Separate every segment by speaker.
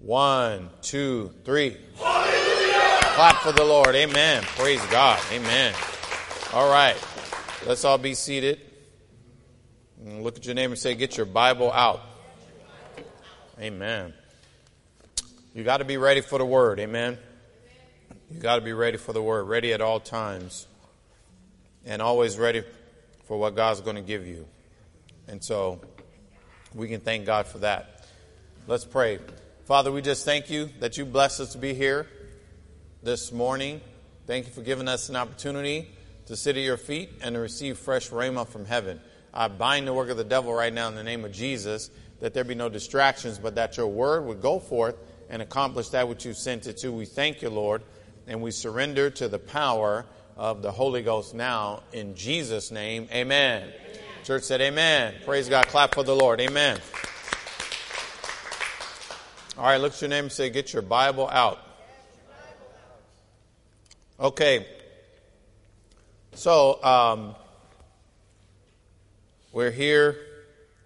Speaker 1: One, two, three. Clap for the Lord. Amen. Praise God. Amen. All right. Let's all be seated. Look at your name and say, Get your Bible out. Amen. You got to be ready for the word. Amen. You got to be ready for the word, ready at all times, and always ready for what God's going to give you. And so we can thank God for that. Let's pray. Father, we just thank you that you blessed us to be here this morning. Thank you for giving us an opportunity to sit at your feet and to receive fresh rhema from heaven. I bind the work of the devil right now in the name of Jesus, that there be no distractions, but that your word would go forth and accomplish that which you sent it to. We thank you, Lord, and we surrender to the power of the Holy Ghost now in Jesus' name. Amen. amen. Church said, Amen. Praise God. Clap for the Lord. Amen. All right, look at your name and say, Get your Bible out. Okay. So, um, we're here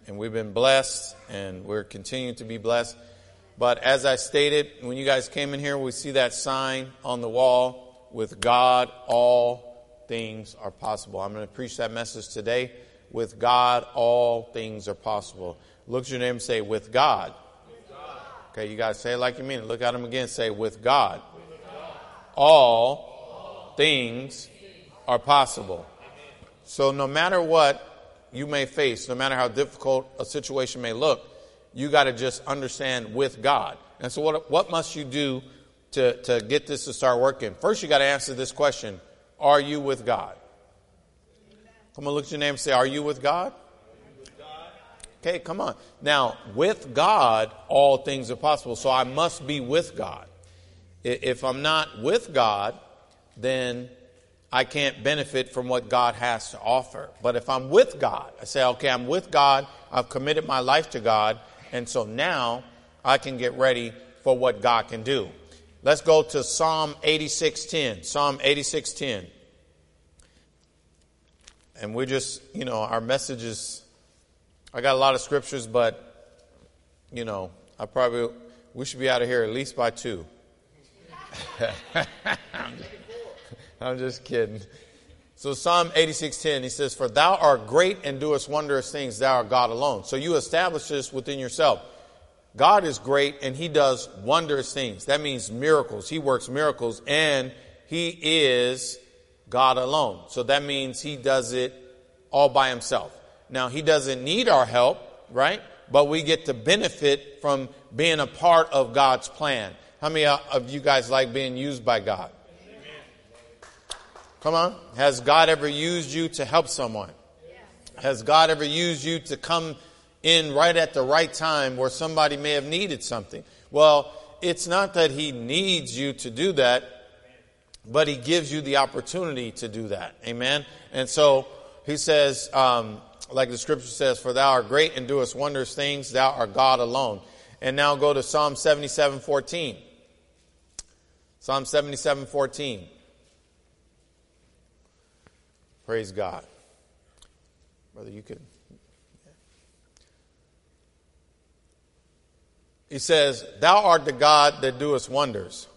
Speaker 1: and we've been blessed and we're continuing to be blessed. But as I stated, when you guys came in here, we see that sign on the wall with God, all things are possible. I'm going to preach that message today. With God, all things are possible. Look at your name and say, with God. Okay, you guys say it like you mean it. Look at him again. Say, with God, all things are possible. So no matter what you may face, no matter how difficult a situation may look, you got to just understand with God. And so, what, what must you do to, to get this to start working? First, you got to answer this question Are you with God? Come on, look at your name and say, Are you with God? Okay, come on. Now, with God, all things are possible. So I must be with God. If I'm not with God, then I can't benefit from what God has to offer. But if I'm with God, I say, okay, I'm with God, I've committed my life to God, and so now I can get ready for what God can do. Let's go to Psalm 86:10. Psalm 86:10. And we're just, you know, our message is I got a lot of scriptures, but you know, I probably we should be out of here at least by two. I'm just kidding. So Psalm 86:10, he says, "For thou art great and doest wondrous things; thou art God alone." So you establish this within yourself. God is great and he does wondrous things. That means miracles. He works miracles and he is God alone. So that means he does it all by himself. Now he doesn't need our help, right? But we get to benefit from being a part of God's plan. How many of you guys like being used by God? Come on. Has God ever used you to help someone? Has God ever used you to come in right at the right time where somebody may have needed something? Well, it's not that He needs you to do that, but He gives you the opportunity to do that. Amen? And so He says, um, like the scripture says, For thou art great and doest wondrous things, thou art God alone. And now go to Psalm 77 14. Psalm 77 14. Praise God. Brother, you could. He says, Thou art the God that doest wonders.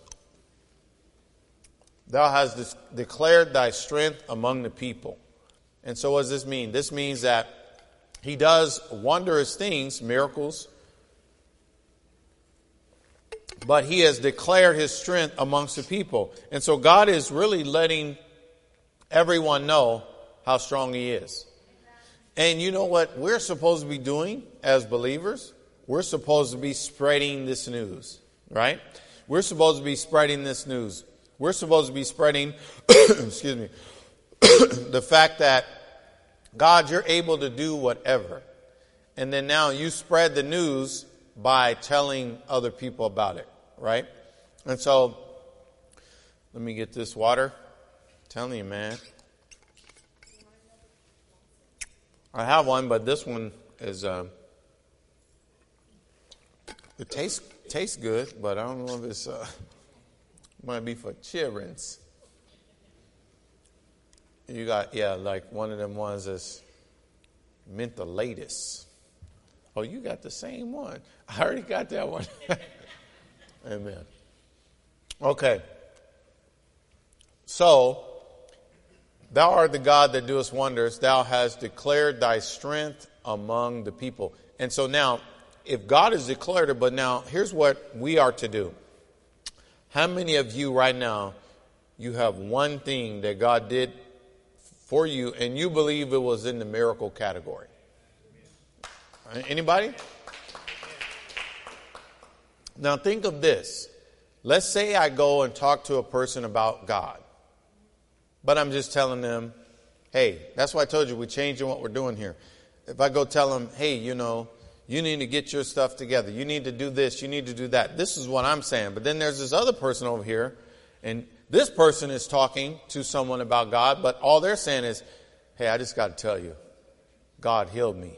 Speaker 1: Thou hast declared thy strength among the people. And so, what does this mean? This means that he does wondrous things, miracles, but he has declared his strength amongst the people. And so, God is really letting everyone know how strong He is. And you know what we're supposed to be doing as believers? We're supposed to be spreading this news, right? We're supposed to be spreading this news. We're supposed to be spreading, excuse me, the fact that God, you're able to do whatever. And then now you spread the news by telling other people about it, right? And so, let me get this water telling you, man. I have one, but this one is. Uh, it tastes tastes good, but I don't know if it's uh, might be for children's. You got yeah, like one of them ones that's mentholatus. Oh, you got the same one. I already got that one. Amen. Okay. So, thou art the God that doest wonders. Thou hast declared thy strength among the people. And so now, if God has declared it, but now here's what we are to do. How many of you right now, you have one thing that God did for you and you believe it was in the miracle category? Anybody? Now think of this. Let's say I go and talk to a person about God, but I'm just telling them, hey, that's why I told you we're changing what we're doing here. If I go tell them, hey, you know, you need to get your stuff together. You need to do this. You need to do that. This is what I'm saying. But then there's this other person over here, and this person is talking to someone about God, but all they're saying is, hey, I just got to tell you, God healed me.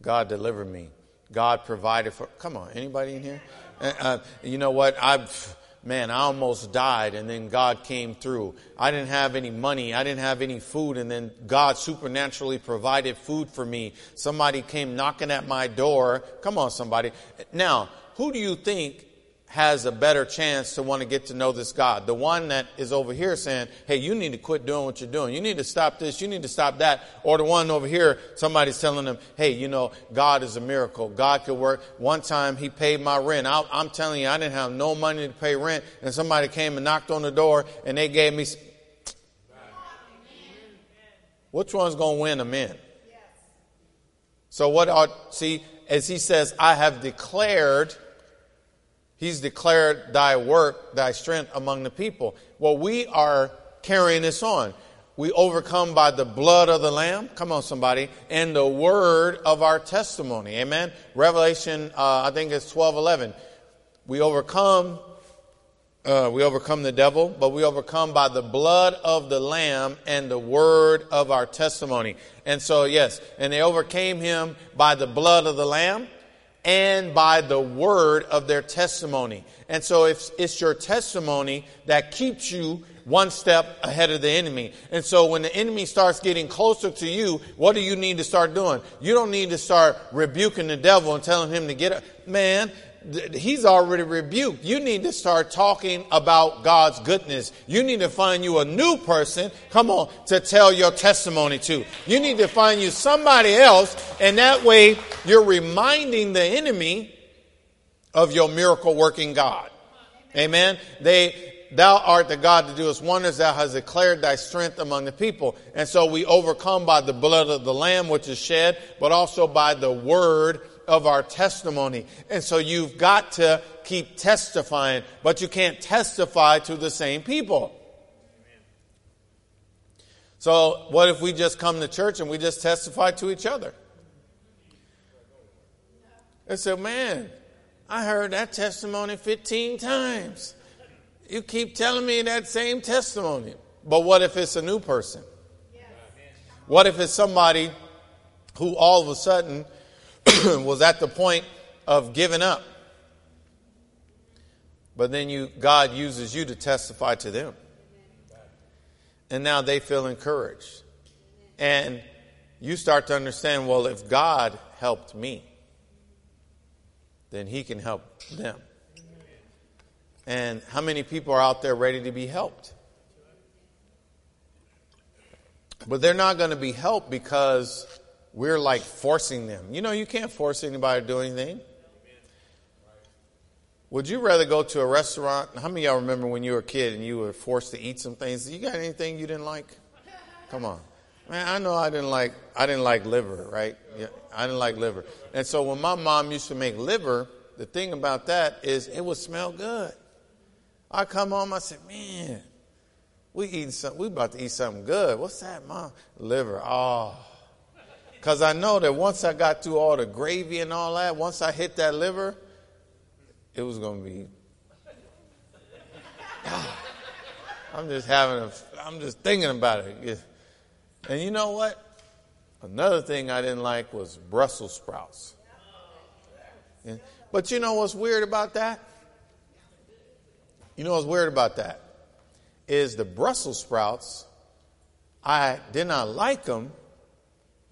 Speaker 1: God delivered me. God provided for. Come on, anybody in here? Uh, uh you know what? I've man, I almost died and then God came through. I didn't have any money. I didn't have any food and then God supernaturally provided food for me. Somebody came knocking at my door. Come on, somebody. Now, who do you think has a better chance to want to get to know this God. The one that is over here saying, hey, you need to quit doing what you're doing. You need to stop this. You need to stop that. Or the one over here, somebody's telling them, hey, you know, God is a miracle. God could work. One time he paid my rent. I, am telling you, I didn't have no money to pay rent. And somebody came and knocked on the door and they gave me. Which one's going to win them in? So what are, see, as he says, I have declared He's declared thy work, thy strength among the people. Well, we are carrying this on. We overcome by the blood of the Lamb. Come on, somebody. And the word of our testimony. Amen. Revelation, uh, I think it's 12 11. We overcome, uh, we overcome the devil, but we overcome by the blood of the Lamb and the word of our testimony. And so, yes, and they overcame him by the blood of the Lamb and by the word of their testimony. And so if it's your testimony that keeps you one step ahead of the enemy. And so when the enemy starts getting closer to you, what do you need to start doing? You don't need to start rebuking the devil and telling him to get up. Man, he's already rebuked. You need to start talking about God's goodness. You need to find you a new person, come on, to tell your testimony to. You need to find you somebody else, and that way you're reminding the enemy of your miracle working God. Amen. They, thou art the God that doest wonders, thou hast declared thy strength among the people. And so we overcome by the blood of the Lamb which is shed, but also by the word of our testimony. And so you've got to keep testifying, but you can't testify to the same people. So what if we just come to church and we just testify to each other? And say, man, I heard that testimony 15 times. You keep telling me that same testimony. But what if it's a new person? What if it's somebody who all of a sudden was at the point of giving up. But then you, God uses you to testify to them. And now they feel encouraged. And you start to understand well, if God helped me, then He can help them. And how many people are out there ready to be helped? But they're not going to be helped because we're like forcing them. You know, you can't force anybody to do anything. Would you rather go to a restaurant? How many of y'all remember when you were a kid and you were forced to eat some things? You got anything you didn't like? Come on. Man, I know I didn't like I didn't like liver, right? Yeah, I didn't like liver. And so when my mom used to make liver, the thing about that is it would smell good. I come home, I said, Man, we eating some we about to eat something good. What's that, mom? Liver. Oh because I know that once I got through all the gravy and all that, once I hit that liver, it was going to be. I'm just having a, I'm just thinking about it. And you know what? Another thing I didn't like was Brussels sprouts. But you know what's weird about that? You know what's weird about that? Is the Brussels sprouts, I did not like them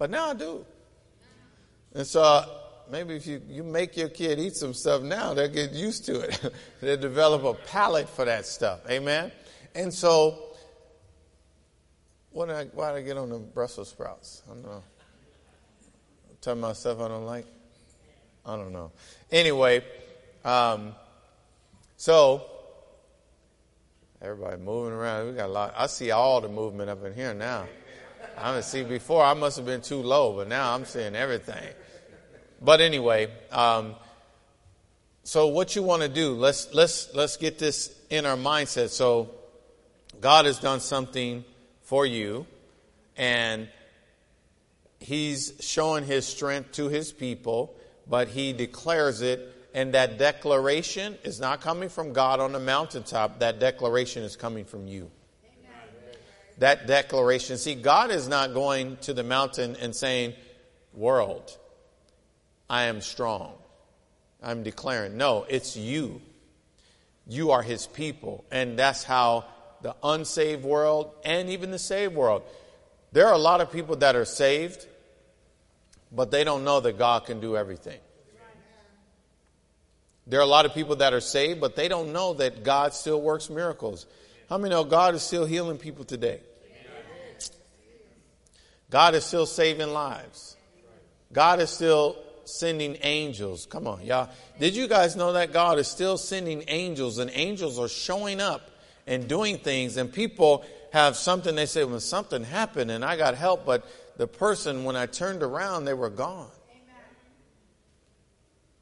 Speaker 1: but now I do. And so, maybe if you, you make your kid eat some stuff now, they'll get used to it. they'll develop a palate for that stuff. Amen? And so, what did I, why did I get on the Brussels sprouts? I don't know. Tell myself I don't like? I don't know. Anyway, um, so everybody moving around. We got a lot. I see all the movement up in here now. I didn't see before. I must have been too low, but now I'm seeing everything. But anyway, um, so what you want to do? Let's let's let's get this in our mindset. So God has done something for you, and He's showing His strength to His people, but He declares it and that declaration is not coming from God on the mountaintop. That declaration is coming from you. That declaration. See, God is not going to the mountain and saying, World, I am strong. I'm declaring. No, it's you. You are his people. And that's how the unsaved world and even the saved world. There are a lot of people that are saved, but they don't know that God can do everything. There are a lot of people that are saved, but they don't know that God still works miracles. How many know God is still healing people today? God is still saving lives. God is still sending angels. Come on, y'all. Did you guys know that God is still sending angels and angels are showing up and doing things and people have something they say, when something happened and I got help, but the person, when I turned around, they were gone.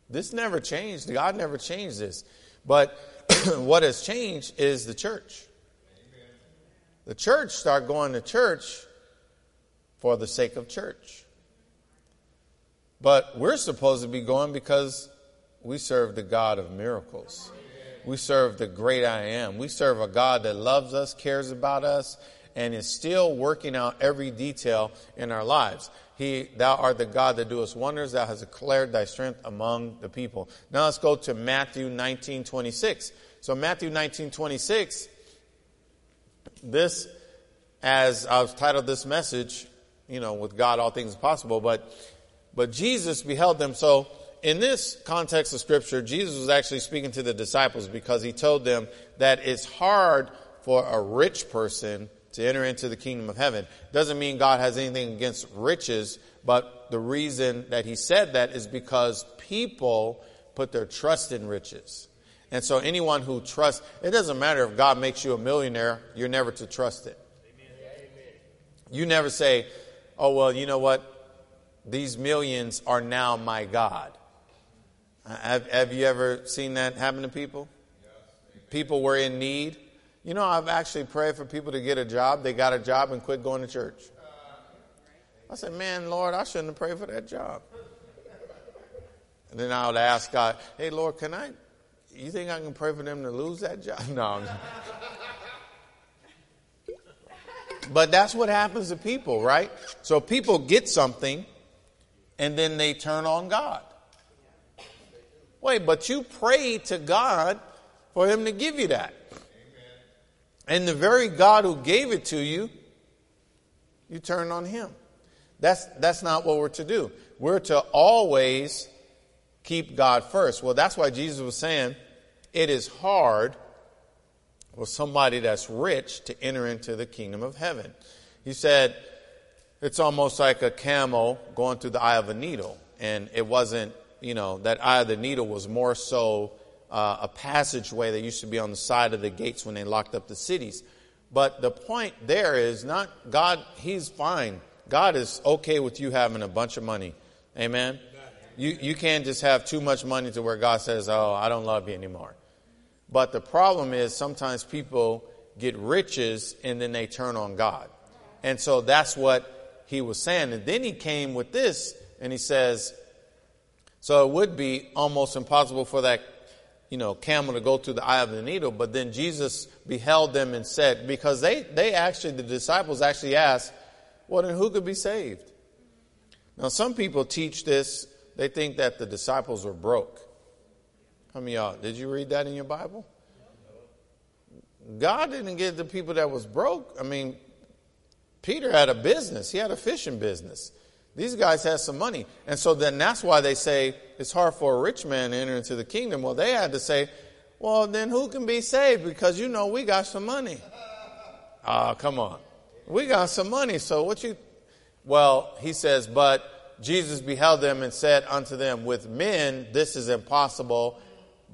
Speaker 1: This never changed. God never changed this. But what has changed is the church. The church start going to church for the sake of church. But we're supposed to be going because we serve the God of miracles. We serve the great I am. We serve a God that loves us, cares about us, and is still working out every detail in our lives. He, thou art the God that doest wonders. Thou hast declared thy strength among the people. Now let's go to Matthew 19, 26. So Matthew 19, 26, this, as I've titled this message, you know, with God all things are possible, but, but Jesus beheld them. So in this context of scripture, Jesus was actually speaking to the disciples because he told them that it's hard for a rich person to enter into the kingdom of heaven. Doesn't mean God has anything against riches, but the reason that he said that is because people put their trust in riches. And so anyone who trusts, it doesn't matter if God makes you a millionaire, you're never to trust it. Amen. You never say, oh, well, you know what? These millions are now my God. Uh, have, have you ever seen that happen to people? People were in need you know, I've actually prayed for people to get a job. They got a job and quit going to church. I said, man, Lord, I shouldn't have prayed for that job. And then I would ask God, hey, Lord, can I, you think I can pray for them to lose that job? No. But that's what happens to people, right? So people get something and then they turn on God. Wait, but you prayed to God for Him to give you that. And the very God who gave it to you, you turn on him. That's, that's not what we're to do. We're to always keep God first. Well, that's why Jesus was saying it is hard for somebody that's rich to enter into the kingdom of heaven. He said it's almost like a camel going through the eye of a needle. And it wasn't, you know, that eye of the needle was more so uh, a passageway that used to be on the side of the gates when they locked up the cities. But the point there is not God, He's fine. God is okay with you having a bunch of money. Amen? You, you can't just have too much money to where God says, Oh, I don't love you anymore. But the problem is sometimes people get riches and then they turn on God. And so that's what he was saying. And then he came with this and he says, So it would be almost impossible for that you know, camel to go through the eye of the needle. But then Jesus beheld them and said, because they, they actually, the disciples actually asked, well, then who could be saved? Now, some people teach this. They think that the disciples were broke. How many y'all, did you read that in your Bible? God didn't give the people that was broke. I mean, Peter had a business. He had a fishing business. These guys had some money. And so then that's why they say it's hard for a rich man to enter into the kingdom. Well, they had to say, well, then who can be saved? Because you know we got some money. Ah, come on. We got some money. So what you, well, he says, but Jesus beheld them and said unto them, with men this is impossible,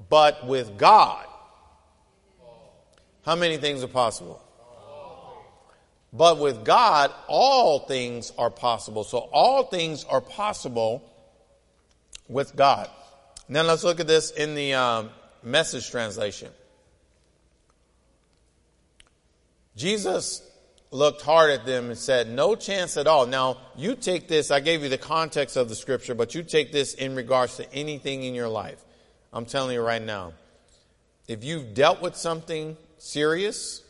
Speaker 1: but with God. How many things are possible? But with God, all things are possible. So all things are possible with God. Now let's look at this in the um, message translation. Jesus looked hard at them and said, No chance at all. Now, you take this, I gave you the context of the scripture, but you take this in regards to anything in your life. I'm telling you right now. If you've dealt with something serious,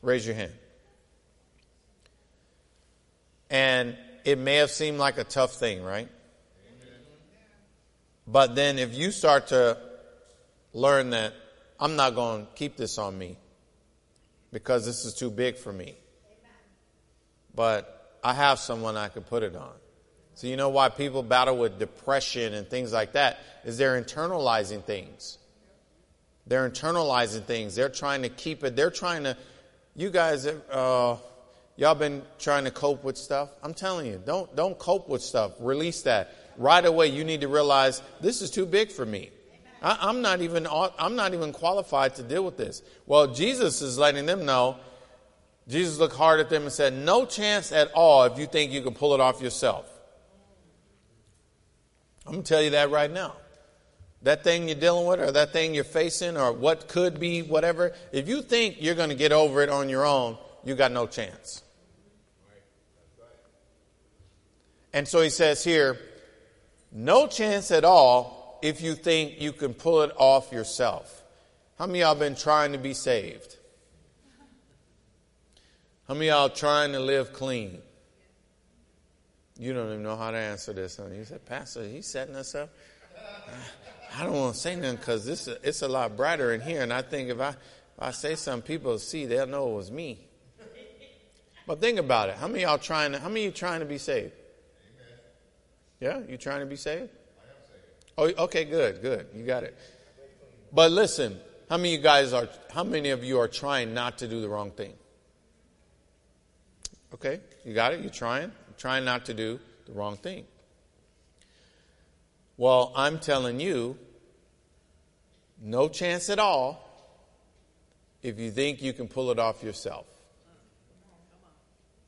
Speaker 1: raise your hand. And it may have seemed like a tough thing, right? But then if you start to learn that I'm not going to keep this on me because this is too big for me. But I have someone I could put it on. So you know why people battle with depression and things like that is they're internalizing things. They're internalizing things. They're trying to keep it. They're trying to. You guys, uh, y'all been trying to cope with stuff. I'm telling you, don't don't cope with stuff. Release that right away. You need to realize this is too big for me. I, am not even I'm not even qualified to deal with this. Well, Jesus is letting them know. Jesus looked hard at them and said, "No chance at all if you think you can pull it off yourself." I'm gonna tell you that right now. That thing you're dealing with, or that thing you're facing, or what could be, whatever. If you think you're going to get over it on your own, you got no chance. And so he says here, no chance at all if you think you can pull it off yourself. How many y'all been trying to be saved? How many y'all trying to live clean? You don't even know how to answer this. Honey. You said, Pastor, he's setting us up. I don't want to say nothing because this it's a lot brighter in here, and I think if I if I say something, people see they'll know it was me. But think about it. How many y'all trying to? How many you trying to be saved? Yeah, you trying to be saved? Oh, okay, good, good. You got it. But listen, how many you guys are, how many of you are trying not to do the wrong thing? Okay, you got it? You're trying? Trying not to do the wrong thing. Well, I'm telling you, no chance at all if you think you can pull it off yourself.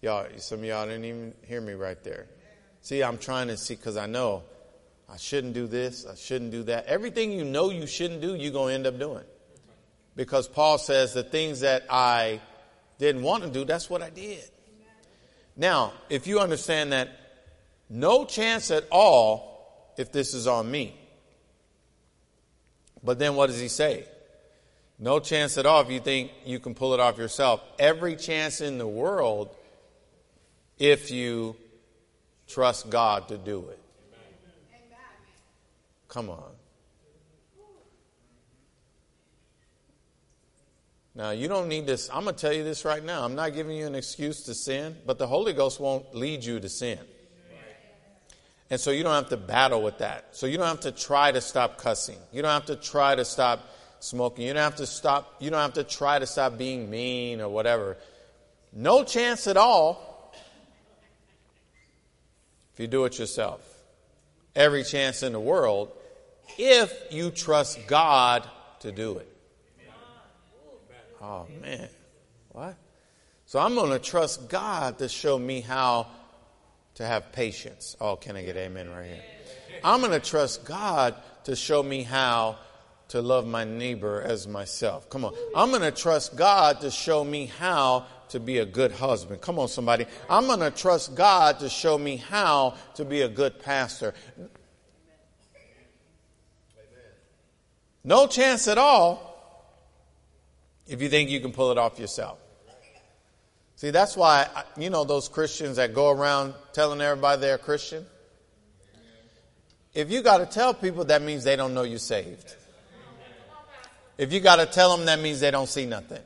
Speaker 1: Y'all, some of y'all didn't even hear me right there. See, I'm trying to see because I know I shouldn't do this, I shouldn't do that. Everything you know you shouldn't do, you're going to end up doing. Because Paul says the things that I didn't want to do, that's what I did. Now, if you understand that no chance at all if this is on me. But then what does he say? No chance at all if you think you can pull it off yourself. Every chance in the world if you trust God to do it. Come on. Now, you don't need this. I'm going to tell you this right now. I'm not giving you an excuse to sin, but the Holy Ghost won't lead you to sin. And so you don't have to battle with that. So you don't have to try to stop cussing. You don't have to try to stop smoking. You don't have to stop, you don't have to try to stop being mean or whatever. No chance at all if you do it yourself. Every chance in the world if you trust God to do it. Oh, man. What? So I'm going to trust God to show me how to have patience. Oh, can I get amen right here? I'm going to trust God to show me how to love my neighbor as myself. Come on. I'm going to trust God to show me how to be a good husband. Come on, somebody. I'm going to trust God to show me how to be a good pastor. No chance at all if you think you can pull it off yourself. See, that's why, you know, those Christians that go around telling everybody they're a Christian. If you got to tell people, that means they don't know you're saved. If you got to tell them, that means they don't see nothing.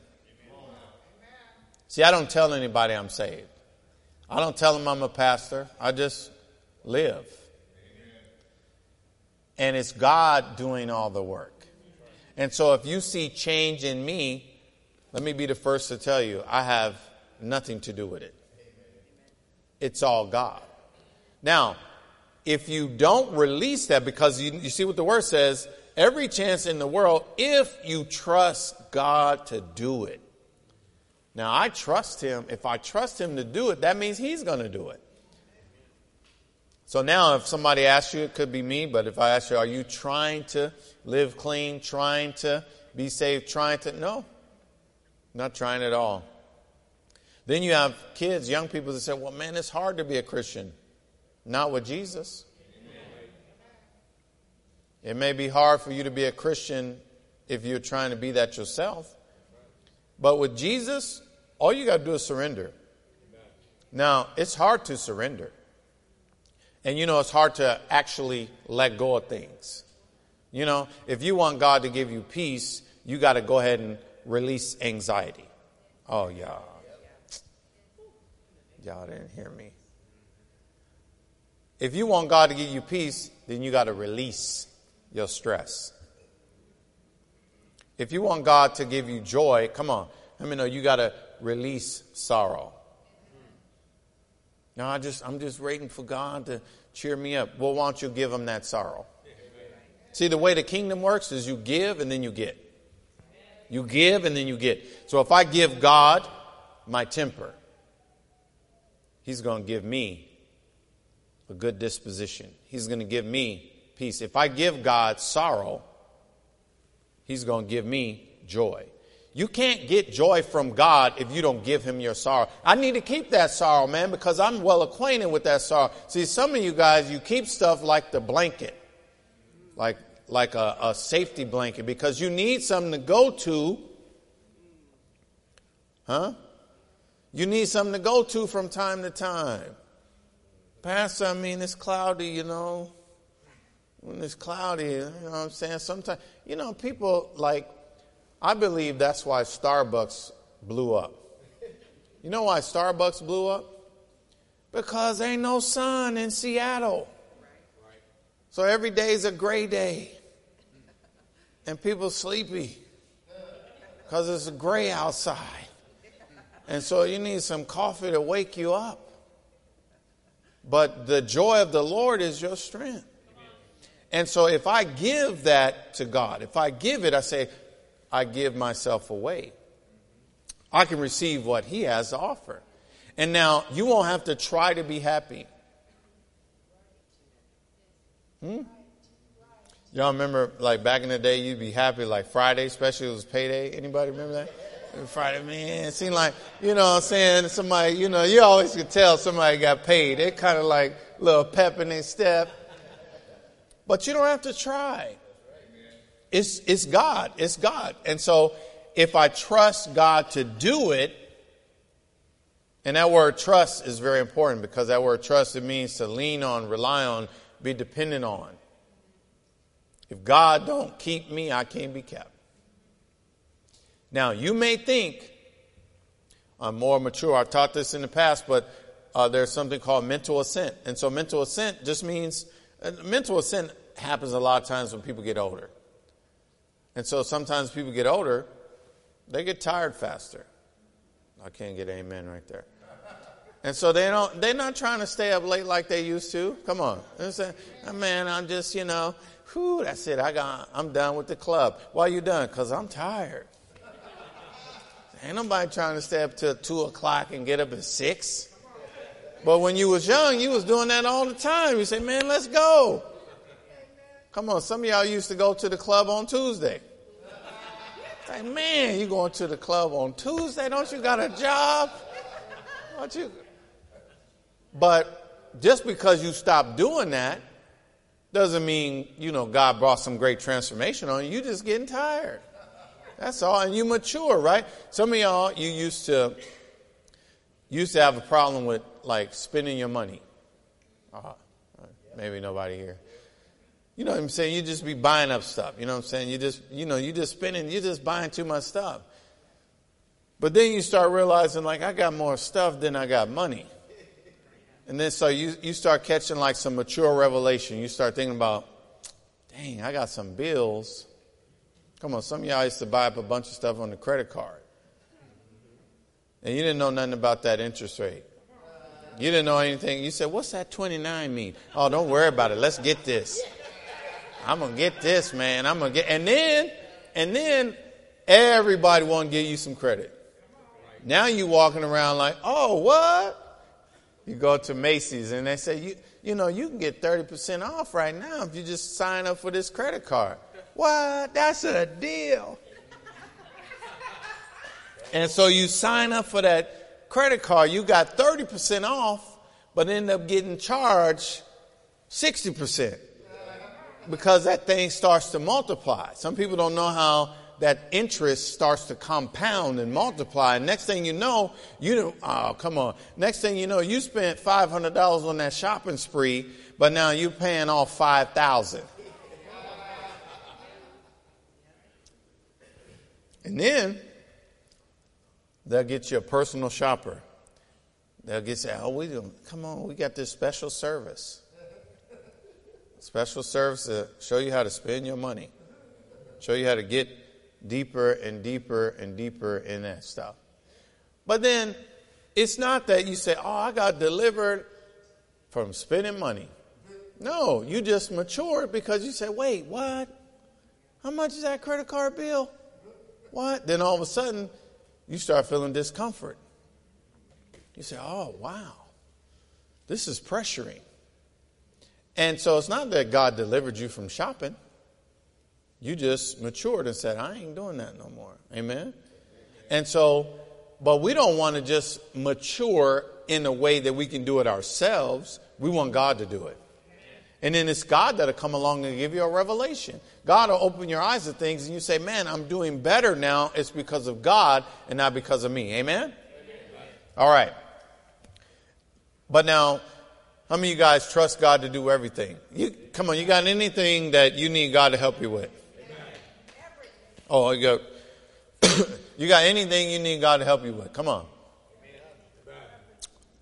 Speaker 1: See, I don't tell anybody I'm saved. I don't tell them I'm a pastor. I just live. And it's God doing all the work. And so if you see change in me, let me be the first to tell you, I have nothing to do with it. It's all God. Now, if you don't release that, because you, you see what the word says, every chance in the world, if you trust God to do it. Now, I trust Him. If I trust Him to do it, that means He's going to do it. So now, if somebody asks you, it could be me, but if I ask you, are you trying to live clean, trying to be saved, trying to. No, not trying at all. Then you have kids, young people that say, well, man, it's hard to be a Christian. Not with Jesus. It may be hard for you to be a Christian if you're trying to be that yourself. But with Jesus, all you got to do is surrender. Now, it's hard to surrender. And you know, it's hard to actually let go of things. You know, if you want God to give you peace, you got to go ahead and release anxiety. Oh, y'all. Y'all didn't hear me. If you want God to give you peace, then you got to release your stress. If you want God to give you joy, come on. let me know you got to release sorrow. Now, I just, I'm just waiting for God to cheer me up. Well, why don't you give him that sorrow? See, the way the kingdom works is you give and then you get. You give and then you get. So if I give God my temper, He's going to give me a good disposition. He's going to give me peace. If I give God sorrow, He's going to give me joy. You can't get joy from God if you don't give Him your sorrow. I need to keep that sorrow, man, because I'm well acquainted with that sorrow. See, some of you guys, you keep stuff like the blanket, like, like a, a safety blanket, because you need something to go to. Huh? You need something to go to from time to time. Pastor, I mean, it's cloudy, you know. When it's cloudy, you know what I'm saying? Sometimes, you know, people like, I believe that's why Starbucks blew up. You know why Starbucks blew up? Because ain't no sun in Seattle. So every day is a gray day. And people sleepy because it's gray outside. And so you need some coffee to wake you up. But the joy of the Lord is your strength. And so if I give that to God, if I give it, I say, I give myself away. I can receive what He has to offer. And now you won't have to try to be happy. Hmm? Y'all remember, like back in the day, you'd be happy like Friday, especially it was payday. Anybody remember that? Friday, man. It seemed like, you know what I'm saying, somebody, you know, you always could tell somebody got paid. It kind of like a little pep in their step. But you don't have to try. It's, it's God. It's God. And so if I trust God to do it, and that word trust is very important because that word trust, it means to lean on, rely on, be dependent on. If God don't keep me, I can't be kept. Now, you may think I'm more mature. I've taught this in the past, but uh, there's something called mental assent. And so mental assent just means, uh, mental assent happens a lot of times when people get older. And so sometimes people get older, they get tired faster. I can't get amen right there. And so they don't, they're not trying to stay up late like they used to. Come on. Saying, oh, man, I'm just, you know, whew, that's it. I got, I'm done with the club. Why you done? Because I'm tired. Ain't nobody trying to stay up till two o'clock and get up at six. But when you was young, you was doing that all the time. You say, man, let's go. Come on, some of y'all used to go to the club on Tuesday. Say, man, you going to the club on Tuesday? Don't you got a job? Don't you? But just because you stop doing that doesn't mean, you know, God brought some great transformation on you. You just getting tired. That's all. And you mature, right? Some of y'all, you used to used to have a problem with like spending your money. Uh, maybe nobody here. You know what I'm saying? You just be buying up stuff. You know what I'm saying? You just, you know, you just spending, you just buying too much stuff. But then you start realizing, like, I got more stuff than I got money. And then so you, you start catching like some mature revelation. You start thinking about, dang, I got some bills. Come on, some of y'all used to buy up a bunch of stuff on the credit card. And you didn't know nothing about that interest rate. You didn't know anything. You said, What's that 29 mean? Oh, don't worry about it. Let's get this. I'm gonna get this, man. I'm gonna get and then and then everybody wanna give you some credit. Now you walking around like, oh what? You go to Macy's and they say, you you know, you can get 30% off right now if you just sign up for this credit card. What? That's a deal. And so you sign up for that credit card, you got 30% off, but end up getting charged 60% because that thing starts to multiply. Some people don't know how that interest starts to compound and multiply. And next thing you know, you oh, come on. Next thing you know, you spent $500 on that shopping spree, but now you're paying off 5000 And then they'll get you a personal shopper. They'll get you, oh, we come on, we got this special service. Special service to show you how to spend your money, show you how to get deeper and deeper and deeper in that stuff. But then it's not that you say, oh, I got delivered from spending money. No, you just matured because you say, wait, what? How much is that credit card bill? What? Then all of a sudden, you start feeling discomfort. You say, oh, wow, this is pressuring. And so it's not that God delivered you from shopping. You just matured and said, I ain't doing that no more. Amen? And so, but we don't want to just mature in a way that we can do it ourselves. We want God to do it. And then it's God that'll come along and give you a revelation. God will open your eyes to things and you say, Man, I'm doing better now. It's because of God and not because of me. Amen? All right. But now, how many of you guys trust God to do everything? You, come on, you got anything that you need God to help you with? Oh, you got, you got anything you need God to help you with? Come on.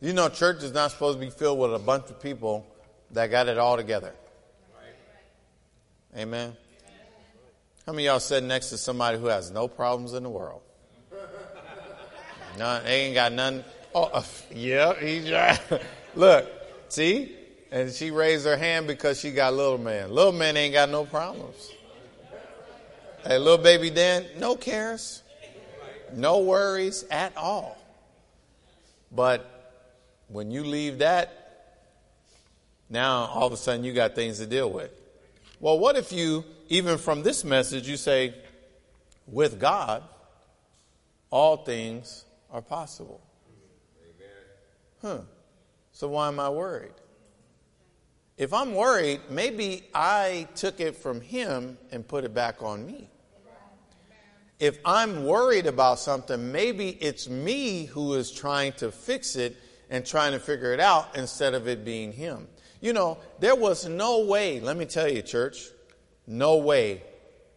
Speaker 1: You know, church is not supposed to be filled with a bunch of people that got it all together. Amen. How many y'all sitting next to somebody who has no problems in the world? None. They ain't got none. Oh, uh, yeah, he's right. Look, See? And she raised her hand because she got little man. Little man ain't got no problems. Hey, little baby Dan, no cares, no worries at all. But when you leave that, now all of a sudden you got things to deal with. Well, what if you, even from this message, you say, with God, all things are possible? Huh. So why am I worried? If I'm worried, maybe I took it from him and put it back on me. If I'm worried about something, maybe it's me who is trying to fix it and trying to figure it out instead of it being him. You know, there was no way, let me tell you, church, no way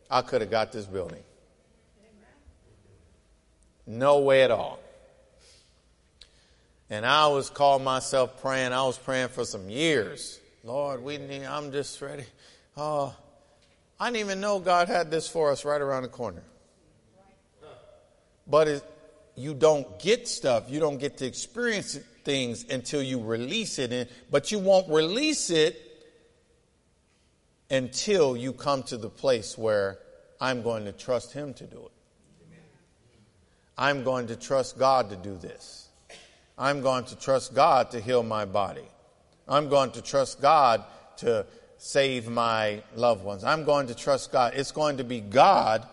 Speaker 1: I could have got this building. No way at all. And I was calling myself praying. I was praying for some years. Lord, we need, I'm just ready. Oh, I didn't even know God had this for us right around the corner. But it, you don't get stuff. You don't get to experience things until you release it. And, but you won't release it until you come to the place where I'm going to trust Him to do it. I'm going to trust God to do this. I'm going to trust God to heal my body. I'm going to trust God to save my loved ones. I'm going to trust God. It's going to be God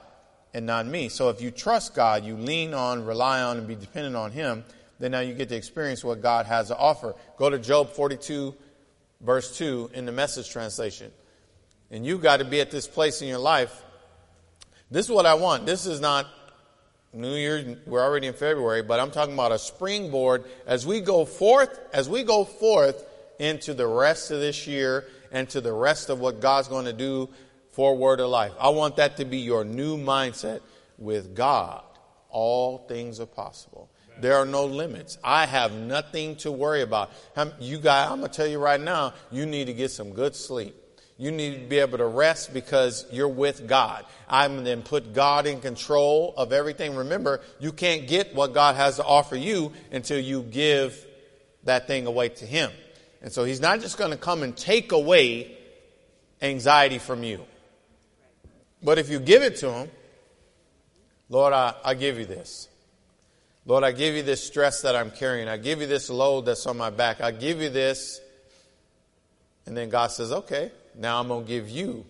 Speaker 1: and not me. So if you trust God, you lean on, rely on, and be dependent on Him, then now you get to experience what God has to offer. Go to Job 42, verse 2 in the message translation. And you've got to be at this place in your life. This is what I want. This is not New Year, we're already in February, but I'm talking about a springboard as we go forth, as we go forth into the rest of this year and to the rest of what God's going to do for Word of Life. I want that to be your new mindset with God. All things are possible. There are no limits. I have nothing to worry about. You guys, I'm going to tell you right now, you need to get some good sleep. You need to be able to rest because you're with God. I'm then put God in control of everything. Remember, you can't get what God has to offer you until you give that thing away to Him. And so He's not just going to come and take away anxiety from you. But if you give it to Him, Lord, I, I give you this. Lord, I give you this stress that I'm carrying. I give you this load that's on my back. I give you this. And then God says, okay, now I'm going to give you,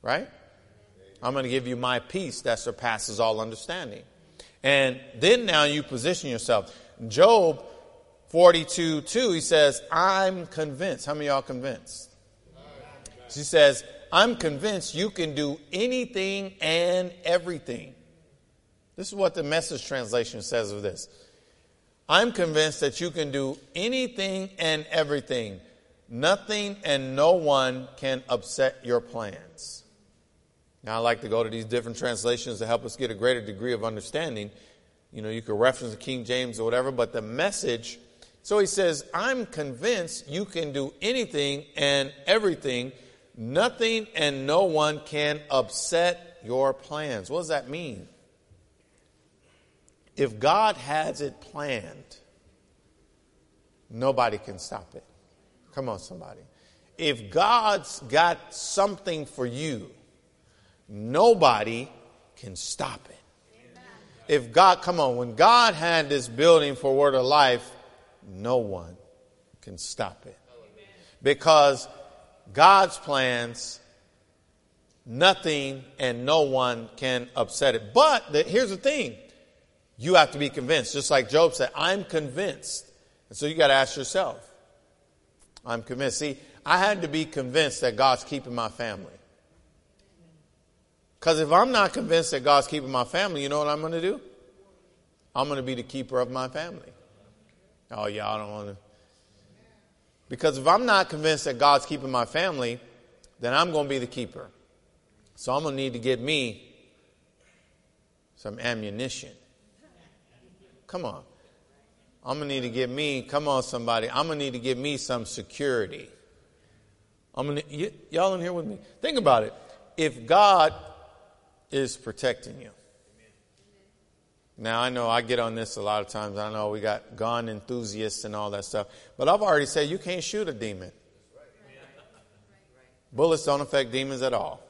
Speaker 1: right? I'm going to give you my peace that surpasses all understanding. And then now you position yourself. Job 42 2, he says, I'm convinced. How many y'all convinced? She says, I'm convinced you can do anything and everything. This is what the message translation says of this. I'm convinced that you can do anything and everything. Nothing and no one can upset your plans. Now, I like to go to these different translations to help us get a greater degree of understanding. You know, you could reference the King James or whatever, but the message. So he says, I'm convinced you can do anything and everything. Nothing and no one can upset your plans. What does that mean? If God has it planned, nobody can stop it. Come on, somebody. If God's got something for you, nobody can stop it. If God, come on, when God had this building for Word of Life, no one can stop it. Because God's plans, nothing and no one can upset it. But the, here's the thing you have to be convinced. Just like Job said, I'm convinced. And so you got to ask yourself, I'm convinced. See, I had to be convinced that God's keeping my family. Because if I'm not convinced that God's keeping my family, you know what I'm going to do? I'm going to be the keeper of my family. Oh, yeah, I don't want to. Because if I'm not convinced that God's keeping my family, then I'm going to be the keeper. So I'm going to need to get me some ammunition. Come on. I'm going to need to get me, come on, somebody, I'm going to need to get me some security. I'm going to, y- y'all in here with me? Think about it. If God is protecting you, now I know I get on this a lot of times. I know we got gun enthusiasts and all that stuff, but I've already said you can't shoot a demon. Bullets don't affect demons at all.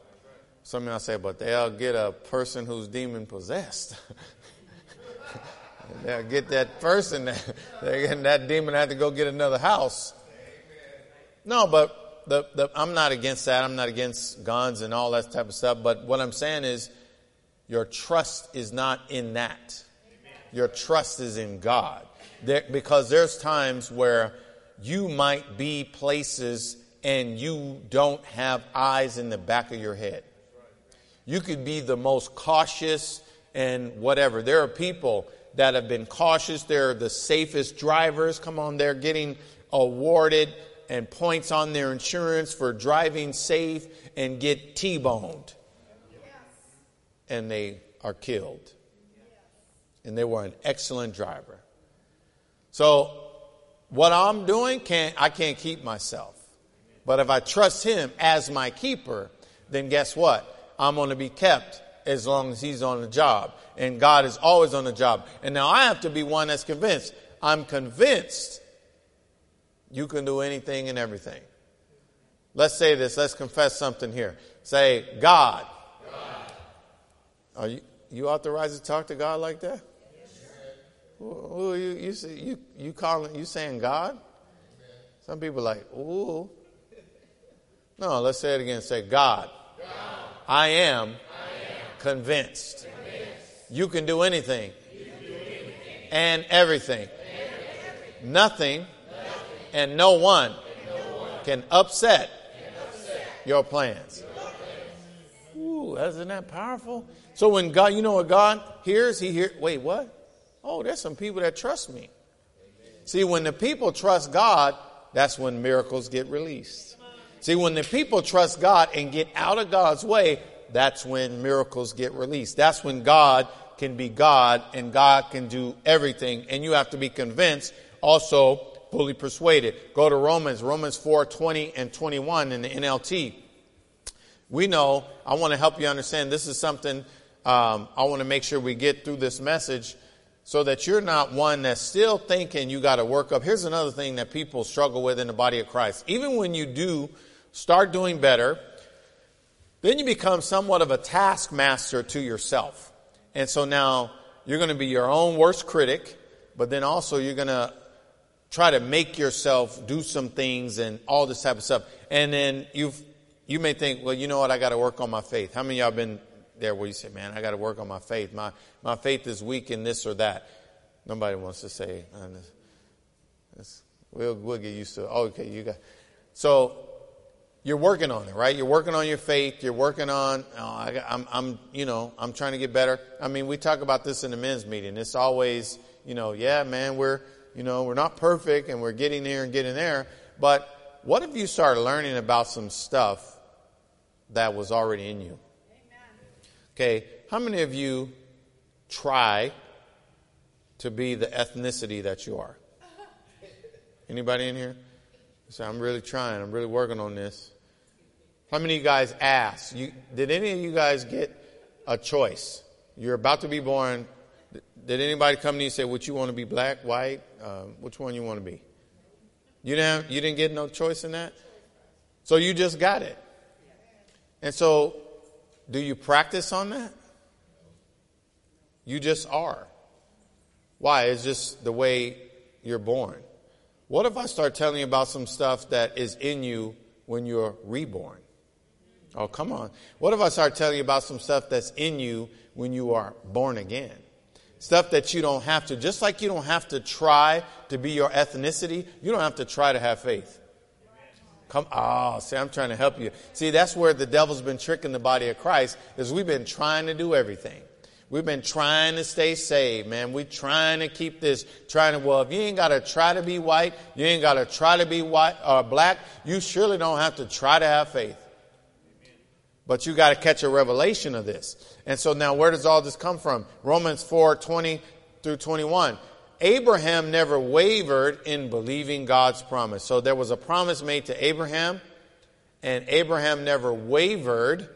Speaker 1: Some of y'all say, but they'll get a person who's demon possessed. They'll get that person, that demon had to go get another house. No, but the, the, I'm not against that. I'm not against guns and all that type of stuff. But what I'm saying is, your trust is not in that. Your trust is in God. There, because there's times where you might be places and you don't have eyes in the back of your head. You could be the most cautious and whatever. There are people that have been cautious. They're the safest drivers. Come on, they're getting awarded and points on their insurance for driving safe and get T boned. And they are killed. And they were an excellent driver. So, what I'm doing, can't, I can't keep myself. But if I trust Him as my keeper, then guess what? I'm going to be kept as long as He's on the job and God is always on the job. And now I have to be one that's convinced. I'm convinced you can do anything and everything. Let's say this. Let's confess something here. Say, God. Are you, you authorized to talk to God like that? Ooh, you, you, you, you calling, you saying God? Some people like, ooh. No, let's say it again. Say, God. God. I, am I am convinced you can do anything, and everything. Nothing, and no one can upset your plans. Ooh, isn't that powerful? So when God, you know what God hears? He hears, wait, what? Oh, there's some people that trust me. See, when the people trust God, that's when miracles get released. See, when the people trust God and get out of God's way, that's when miracles get released. That's when God can be God and God can do everything. And you have to be convinced, also fully persuaded. Go to Romans, Romans 4, 20 and 21 in the NLT. We know, I want to help you understand this is something um, I want to make sure we get through this message so that you're not one that's still thinking you got to work up. Here's another thing that people struggle with in the body of Christ. Even when you do start doing better, then you become somewhat of a taskmaster to yourself. And so now you're going to be your own worst critic, but then also you're going to try to make yourself do some things and all this type of stuff. And then you've, you may think, well, you know what? I got to work on my faith. How many y'all been there where you say, man, I got to work on my faith. My, my faith is weak in this or that. Nobody wants to say, uh, we'll, we'll get used to it. Oh, okay, you got. So you're working on it, right? You're working on your faith. You're working on, oh, I, I'm, I'm, you know, I'm trying to get better. I mean, we talk about this in the men's meeting. It's always, you know, yeah, man, we're, you know, we're not perfect and we're getting there and getting there. But what if you start learning about some stuff that was already in you? Okay, how many of you try to be the ethnicity that you are? Anybody in here? Say, I'm really trying. I'm really working on this. How many of you guys ask? You, did any of you guys get a choice? You're about to be born. Did anybody come to you and say, "Would you want to be black, white? Uh, which one you want to be?" You didn't. Have, you didn't get no choice in that. So you just got it. And so do you practice on that? You just are. Why? It's just the way you're born. What if I start telling you about some stuff that is in you when you're reborn? Oh, come on. What if I start telling you about some stuff that's in you when you are born again? Stuff that you don't have to, just like you don't have to try to be your ethnicity, you don't have to try to have faith. Come, oh, see, I'm trying to help you. See, that's where the devil's been tricking the body of Christ, is we've been trying to do everything. We've been trying to stay saved, man. We're trying to keep this, trying to, well, if you ain't got to try to be white, you ain't got to try to be white or uh, black, you surely don't have to try to have faith. Amen. But you got to catch a revelation of this. And so now where does all this come from? Romans 4, 20 through 21. Abraham never wavered in believing God's promise. So there was a promise made to Abraham, and Abraham never wavered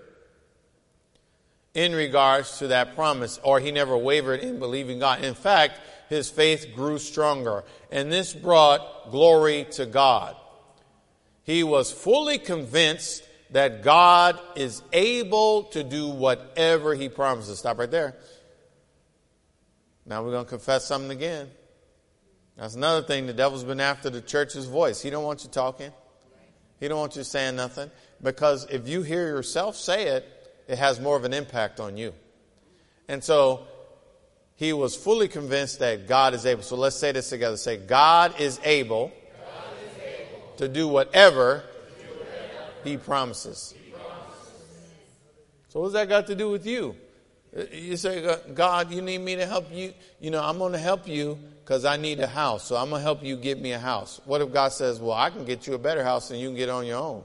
Speaker 1: in regards to that promise, or he never wavered in believing God. In fact, his faith grew stronger, and this brought glory to God. He was fully convinced that God is able to do whatever he promises. Stop right there. Now we're going to confess something again. That's another thing. The devil's been after the church's voice. He don't want you talking. He don't want you saying nothing. Because if you hear yourself say it, it has more of an impact on you. And so he was fully convinced that God is able. So let's say this together. Say, God is able, God is able to, do whatever, to do whatever he promises. He promises. So what's that got to do with you? You say, uh, God, you need me to help you. You know, I'm going to help you because I need a house. So I'm going to help you get me a house. What if God says, well, I can get you a better house than you can get on your own?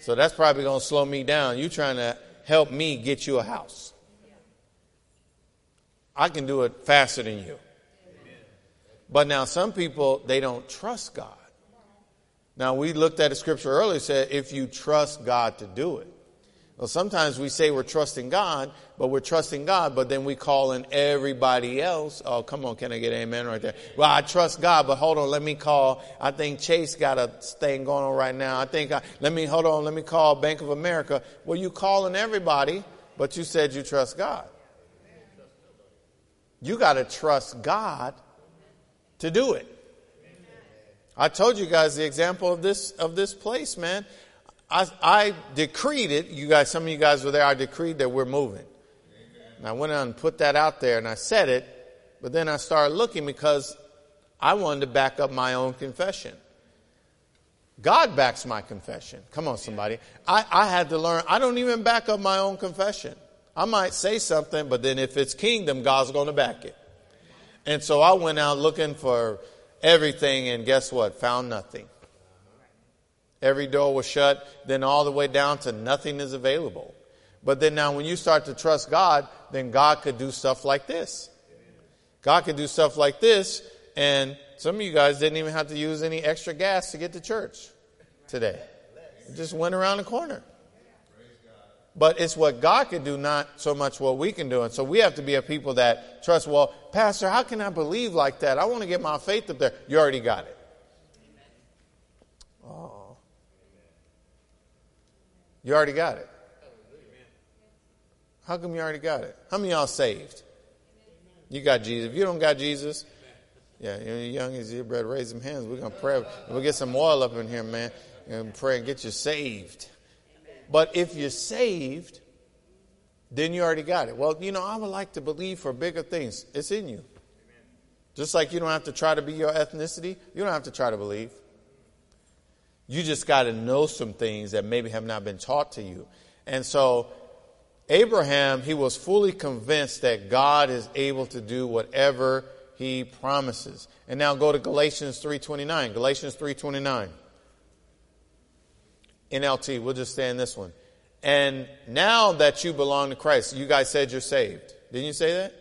Speaker 1: So that's probably going to slow me down. You trying to help me get you a house. I can do it faster than you. But now some people, they don't trust God. Now we looked at a scripture earlier said, if you trust God to do it. Well, sometimes we say we're trusting God, but we're trusting God, but then we call in everybody else. Oh, come on, can I get amen right there? Well, I trust God, but hold on, let me call. I think Chase got a thing going on right now. I think, I, let me, hold on, let me call Bank of America. Well, you calling everybody, but you said you trust God. You got to trust God to do it. I told you guys the example of this, of this place, man. I, I decreed it. You guys, some of you guys were there. I decreed that we're moving. And I went on and put that out there and I said it, but then I started looking because I wanted to back up my own confession. God backs my confession. Come on, somebody. I, I had to learn, I don't even back up my own confession. I might say something, but then if it's kingdom, God's going to back it. And so I went out looking for everything, and guess what? Found nothing. Every door was shut, then all the way down to nothing is available. But then now when you start to trust God, then God could do stuff like this. God could do stuff like this, and some of you guys didn't even have to use any extra gas to get to church today. It just went around the corner. But it's what God can do, not so much what we can do. And so we have to be a people that trust, well, Pastor, how can I believe like that? I want to get my faith up there. You already got it. Oh. You already got it. How come you already got it? How many y'all saved? You got Jesus. If you don't got Jesus, yeah, you're young as you better raise some hands. We're gonna pray. We'll get some oil up in here, man, and pray and get you saved. But if you're saved, then you already got it. Well, you know, I would like to believe for bigger things. It's in you. Just like you don't have to try to be your ethnicity, you don't have to try to believe. You just got to know some things that maybe have not been taught to you. And so, Abraham, he was fully convinced that God is able to do whatever he promises. And now go to Galatians 3:29. Galatians 3:29. NLT, we'll just stay in this one. And now that you belong to Christ, you guys said you're saved. Didn't you say that?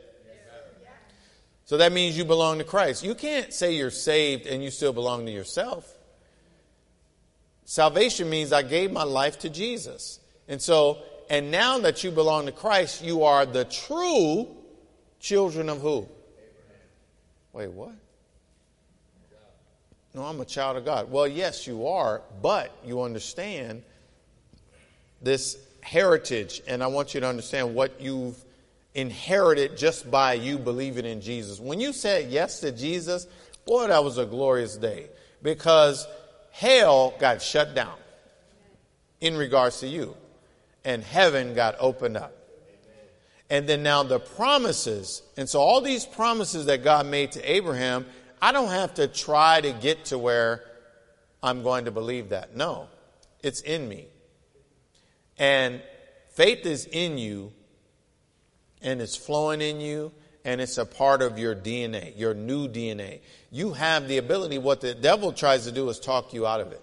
Speaker 1: So that means you belong to Christ. You can't say you're saved and you still belong to yourself. Salvation means I gave my life to Jesus. And so, and now that you belong to Christ, you are the true children of who? Wait, what? No, I'm a child of God. Well, yes, you are, but you understand this heritage, and I want you to understand what you've inherited just by you believing in Jesus. When you said yes to Jesus, boy, that was a glorious day because hell got shut down in regards to you, and heaven got opened up. And then now the promises, and so all these promises that God made to Abraham I don't have to try to get to where I'm going to believe that. No, it's in me. And faith is in you, and it's flowing in you, and it's a part of your DNA, your new DNA. You have the ability, what the devil tries to do is talk you out of it.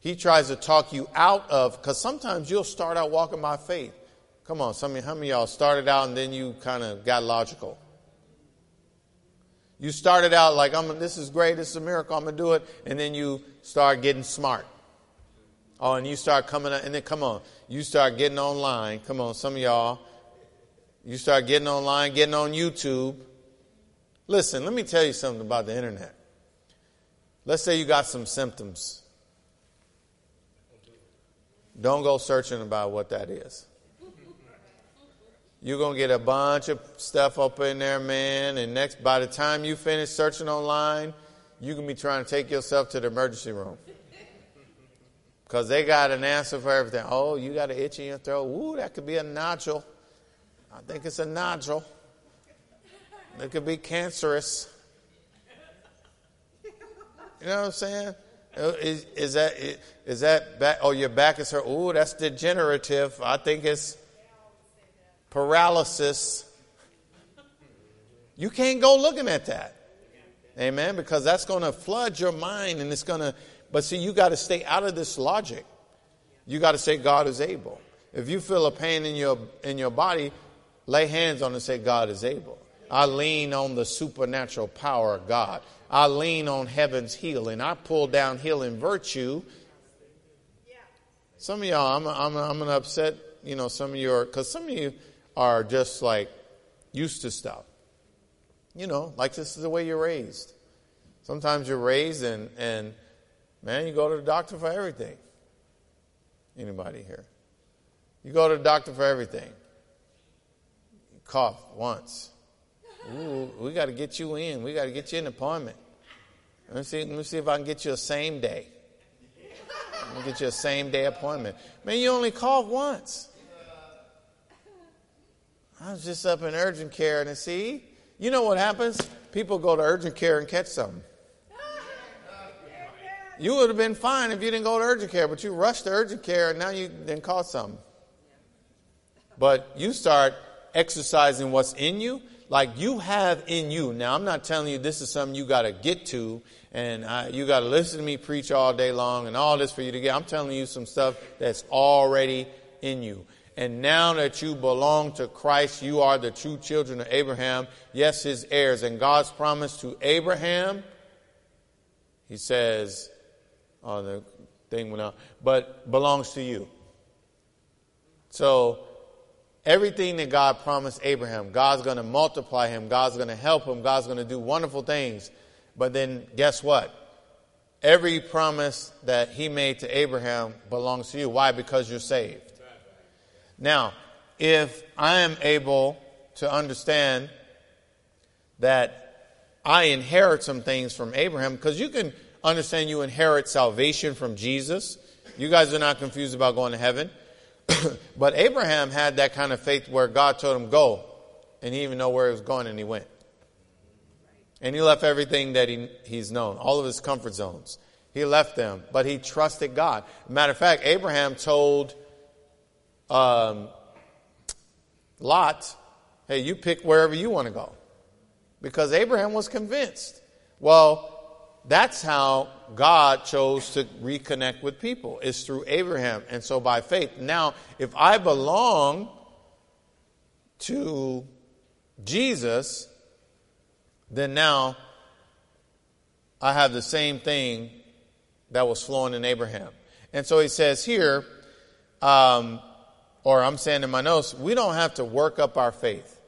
Speaker 1: He tries to talk you out of, because sometimes you'll start out walking by faith. Come on, some of, how many y'all started out and then you kind of got logical? You started out like, I'm, this is great, this is a miracle, I'm going to do it. And then you start getting smart. Oh, and you start coming, and then come on, you start getting online. Come on, some of y'all. You start getting online, getting on YouTube. Listen, let me tell you something about the internet. Let's say you got some symptoms. Don't go searching about what that is. You're going to get a bunch of stuff up in there, man. And next, by the time you finish searching online, you can be trying to take yourself to the emergency room. Because they got an answer for everything. Oh, you got an itch in your throat. Ooh, that could be a nodule. I think it's a nodule. It could be cancerous. You know what I'm saying? Uh, is, is that is that back? Oh, your back is hurt. Ooh, that's degenerative. I think it's paralysis. You can't go looking at that. Amen. Because that's going to flood your mind and it's going to, but see, you got to stay out of this logic. You got to say God is able. If you feel a pain in your, in your body, lay hands on and say God is able. I lean on the supernatural power of God. I lean on heaven's healing. I pull down healing virtue. Some of y'all, I'm, I'm, I'm going to upset, you know, some of your, because some of you, are just like used to stuff. You know, like this is the way you're raised. Sometimes you're raised and, and man, you go to the doctor for everything. Anybody here? You go to the doctor for everything. Cough once. Ooh, we got to get you in. We got to get you an appointment. Let me see. Let me see if I can get you a same day. Let me get you a same day appointment. Man, you only cough once. I was just up in urgent care and see, you know what happens? People go to urgent care and catch something. You would have been fine if you didn't go to urgent care, but you rushed to urgent care and now you then caught something. But you start exercising what's in you, like you have in you. Now, I'm not telling you this is something you got to get to and I, you got to listen to me preach all day long and all this for you to get. I'm telling you some stuff that's already in you. And now that you belong to Christ, you are the true children of Abraham, yes, his heirs. And God's promise to Abraham, he says, oh, the thing went out, but belongs to you. So, everything that God promised Abraham, God's going to multiply him, God's going to help him, God's going to do wonderful things. But then, guess what? Every promise that he made to Abraham belongs to you. Why? Because you're saved. Now, if I am able to understand that I inherit some things from Abraham, because you can understand you inherit salvation from Jesus. You guys are not confused about going to heaven. but Abraham had that kind of faith where God told him, go. And he didn't even know where he was going, and he went. And he left everything that he, he's known, all of his comfort zones. He left them, but he trusted God. Matter of fact, Abraham told um, Lot, hey, you pick wherever you want to go. Because Abraham was convinced. Well, that's how God chose to reconnect with people, is through Abraham. And so by faith. Now, if I belong to Jesus, then now I have the same thing that was flowing in Abraham. And so he says here, um, or I'm saying in my notes, we don't have to work up our faith.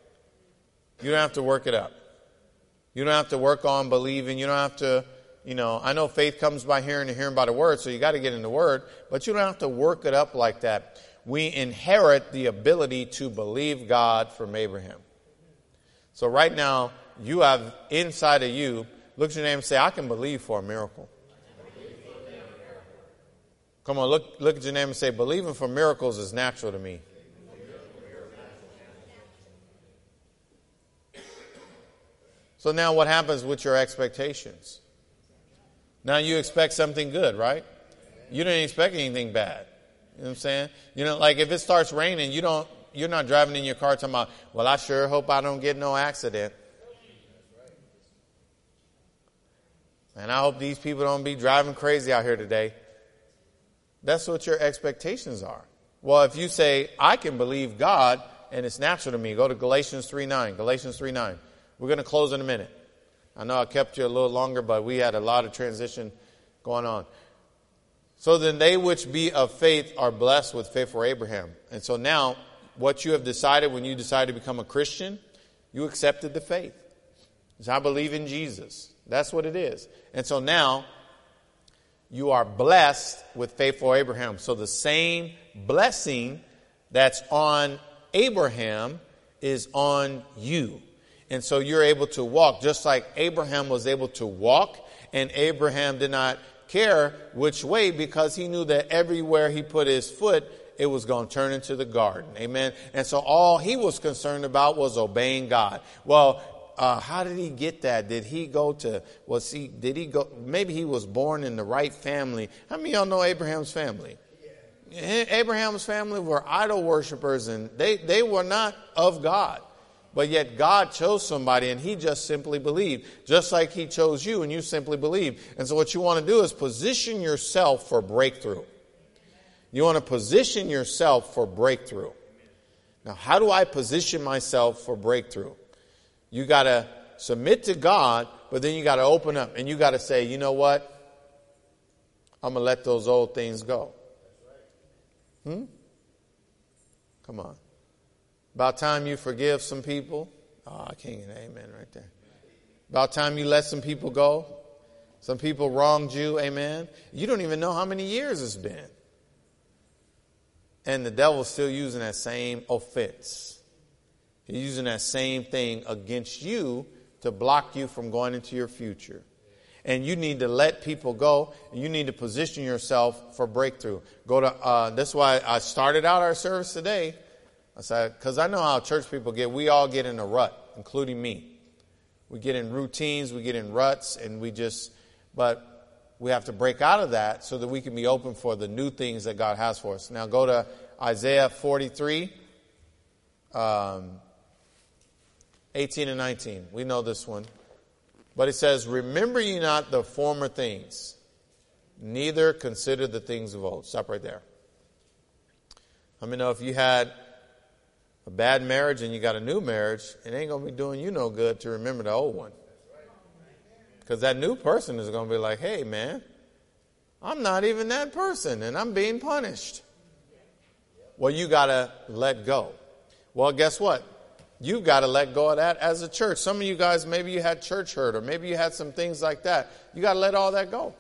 Speaker 1: You don't have to work it up. You don't have to work on believing. You don't have to you know, I know faith comes by hearing and hearing by the word, so you got to get in the word, but you don't have to work it up like that. We inherit the ability to believe God from Abraham. So right now, you have inside of you, look at your name and say, I can believe for a miracle. Come on, look, look at your name and say, believing for miracles is natural to me. So now what happens with your expectations? Now you expect something good, right? You didn't expect anything bad. You know what I'm saying? You know, like if it starts raining, you don't, you're not driving in your car talking about, well, I sure hope I don't get no accident. And I hope these people don't be driving crazy out here today. That's what your expectations are. Well, if you say, I can believe God and it's natural to me, go to Galatians 3 9. Galatians 3 9. We're going to close in a minute. I know I kept you a little longer, but we had a lot of transition going on. So then they which be of faith are blessed with faith for Abraham. And so now, what you have decided when you decided to become a Christian, you accepted the faith. So I believe in Jesus. That's what it is. And so now, you are blessed with faith for Abraham. So the same blessing that's on Abraham is on you. And so you're able to walk just like Abraham was able to walk, and Abraham did not care which way because he knew that everywhere he put his foot, it was going to turn into the garden. Amen. And so all he was concerned about was obeying God. Well, uh, how did he get that? Did he go to, was he, did he go, maybe he was born in the right family. How many y'all know Abraham's family? Abraham's family were idol worshippers and they, they were not of God. But yet God chose somebody and he just simply believed, just like he chose you and you simply believed. And so what you want to do is position yourself for breakthrough. You want to position yourself for breakthrough. Now, how do I position myself for breakthrough? You got to submit to God, but then you got to open up and you got to say, you know what? I'm going to let those old things go. Hmm? Come on. About time you forgive some people. Oh, I can't get amen right there. About time you let some people go. Some people wronged you, amen. You don't even know how many years it's been. And the devil's still using that same offense. He's using that same thing against you to block you from going into your future. And you need to let people go, and you need to position yourself for breakthrough. Go to, uh, that's why I started out our service today I said, because I know how church people get. We all get in a rut, including me. We get in routines, we get in ruts, and we just, but we have to break out of that so that we can be open for the new things that God has for us. Now go to Isaiah 43, um, 18 and 19. We know this one. But it says, Remember ye not the former things, neither consider the things of old. Stop right there. Let me know if you had a bad marriage and you got a new marriage, it ain't going to be doing you no good to remember the old one. Because that new person is going to be like, hey, man, I'm not even that person and I'm being punished. Well, you got to let go. Well, guess what? You've got to let go of that as a church. Some of you guys, maybe you had church hurt or maybe you had some things like that. You got to let all that go.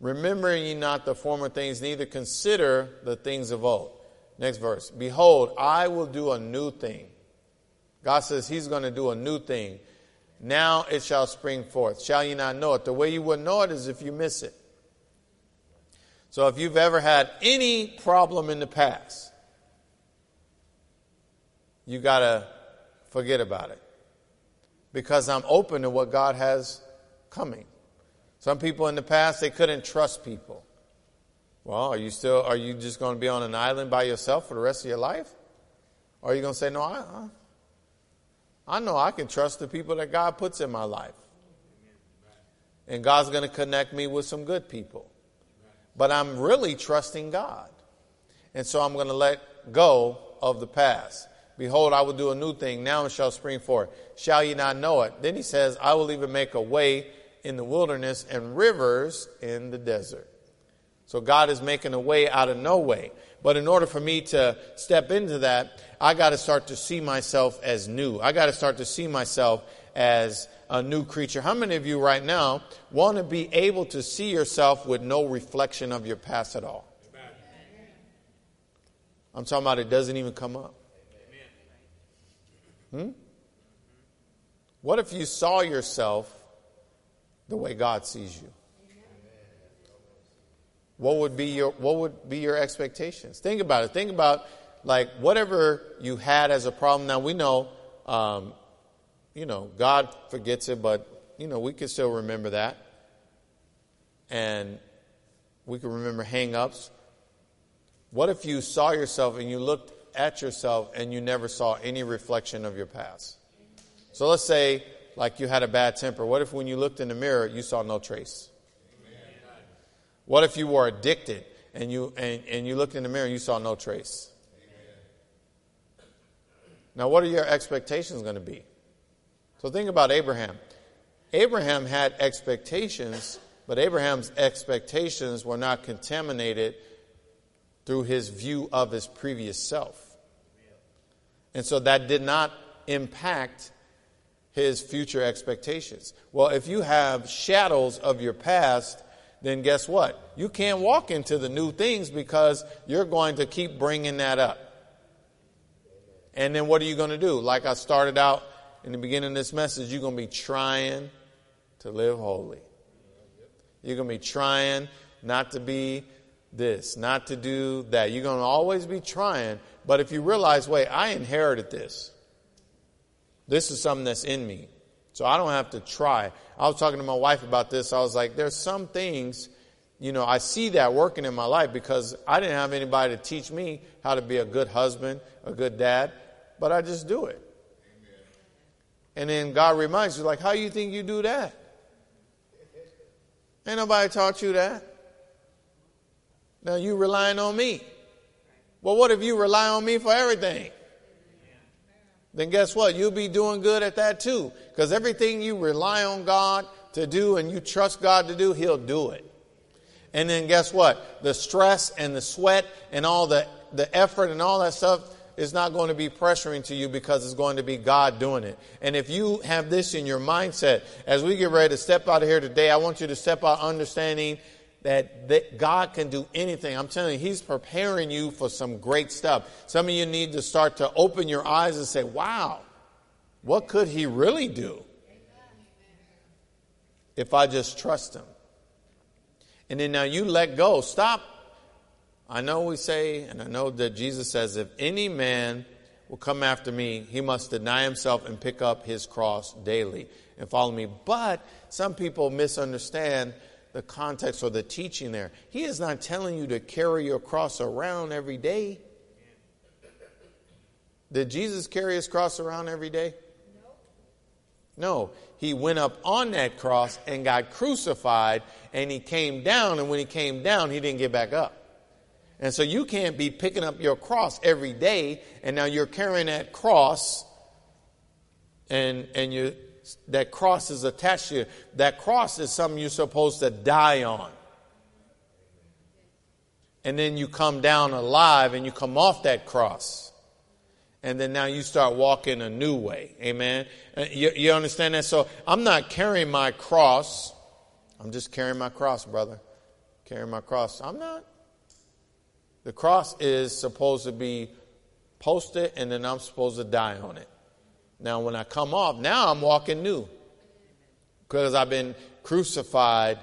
Speaker 1: Remembering ye not the former things, neither consider the things of old. Next verse. Behold, I will do a new thing. God says He's going to do a new thing. Now it shall spring forth. Shall you not know it? The way you would know it is if you miss it. So if you've ever had any problem in the past, you got to forget about it. Because I'm open to what God has coming. Some people in the past, they couldn't trust people. Well, are you still, are you just going to be on an island by yourself for the rest of your life? Or are you going to say, no, I, I know I can trust the people that God puts in my life. And God's going to connect me with some good people. But I'm really trusting God. And so I'm going to let go of the past. Behold, I will do a new thing. Now it shall spring forth. Shall ye not know it? Then he says, I will even make a way in the wilderness and rivers in the desert. So God is making a way out of no way. But in order for me to step into that, I got to start to see myself as new. I got to start to see myself as a new creature. How many of you right now want to be able to see yourself with no reflection of your past at all? I'm talking about it doesn't even come up. Hmm? What if you saw yourself the way God sees you? What would be your what would be your expectations? Think about it. Think about like whatever you had as a problem. Now we know, um, you know, God forgets it, but you know we can still remember that, and we can remember hang-ups. What if you saw yourself and you looked at yourself and you never saw any reflection of your past? So let's say like you had a bad temper. What if when you looked in the mirror you saw no trace? What if you were addicted and you, and, and you looked in the mirror and you saw no trace? Now, what are your expectations going to be? So think about Abraham. Abraham had expectations, but Abraham's expectations were not contaminated through his view of his previous self. And so that did not impact his future expectations. Well, if you have shadows of your past then guess what? You can't walk into the new things because you're going to keep bringing that up. And then what are you going to do? Like I started out in the beginning of this message, you're going to be trying to live holy. You're going to be trying not to be this, not to do that. You're going to always be trying. But if you realize, wait, I inherited this. This is something that's in me. So I don't have to try. I was talking to my wife about this. I was like, there's some things, you know, I see that working in my life because I didn't have anybody to teach me how to be a good husband, a good dad, but I just do it. And then God reminds you, like, how you think you do that? Ain't nobody taught you that. Now you relying on me. Well, what if you rely on me for everything? Then guess what? You'll be doing good at that too. Because everything you rely on God to do and you trust God to do, He'll do it. And then guess what? The stress and the sweat and all the, the effort and all that stuff is not going to be pressuring to you because it's going to be God doing it. And if you have this in your mindset, as we get ready to step out of here today, I want you to step out understanding that, that God can do anything. I'm telling you, He's preparing you for some great stuff. Some of you need to start to open your eyes and say, wow, what could He really do if I just trust Him? And then now you let go. Stop. I know we say, and I know that Jesus says, if any man will come after me, he must deny himself and pick up his cross daily and follow me. But some people misunderstand the context or the teaching there. He is not telling you to carry your cross around every day. Did Jesus carry his cross around every day? No. He went up on that cross and got crucified and he came down. And when he came down, he didn't get back up. And so you can't be picking up your cross every day and now you're carrying that cross and, and you, that cross is attached to you. That cross is something you're supposed to die on. And then you come down alive and you come off that cross. And then now you start walking a new way. Amen. Uh, you, you understand that? So I'm not carrying my cross. I'm just carrying my cross, brother. Carrying my cross. I'm not. The cross is supposed to be posted and then I'm supposed to die on it. Now, when I come off, now I'm walking new because I've been crucified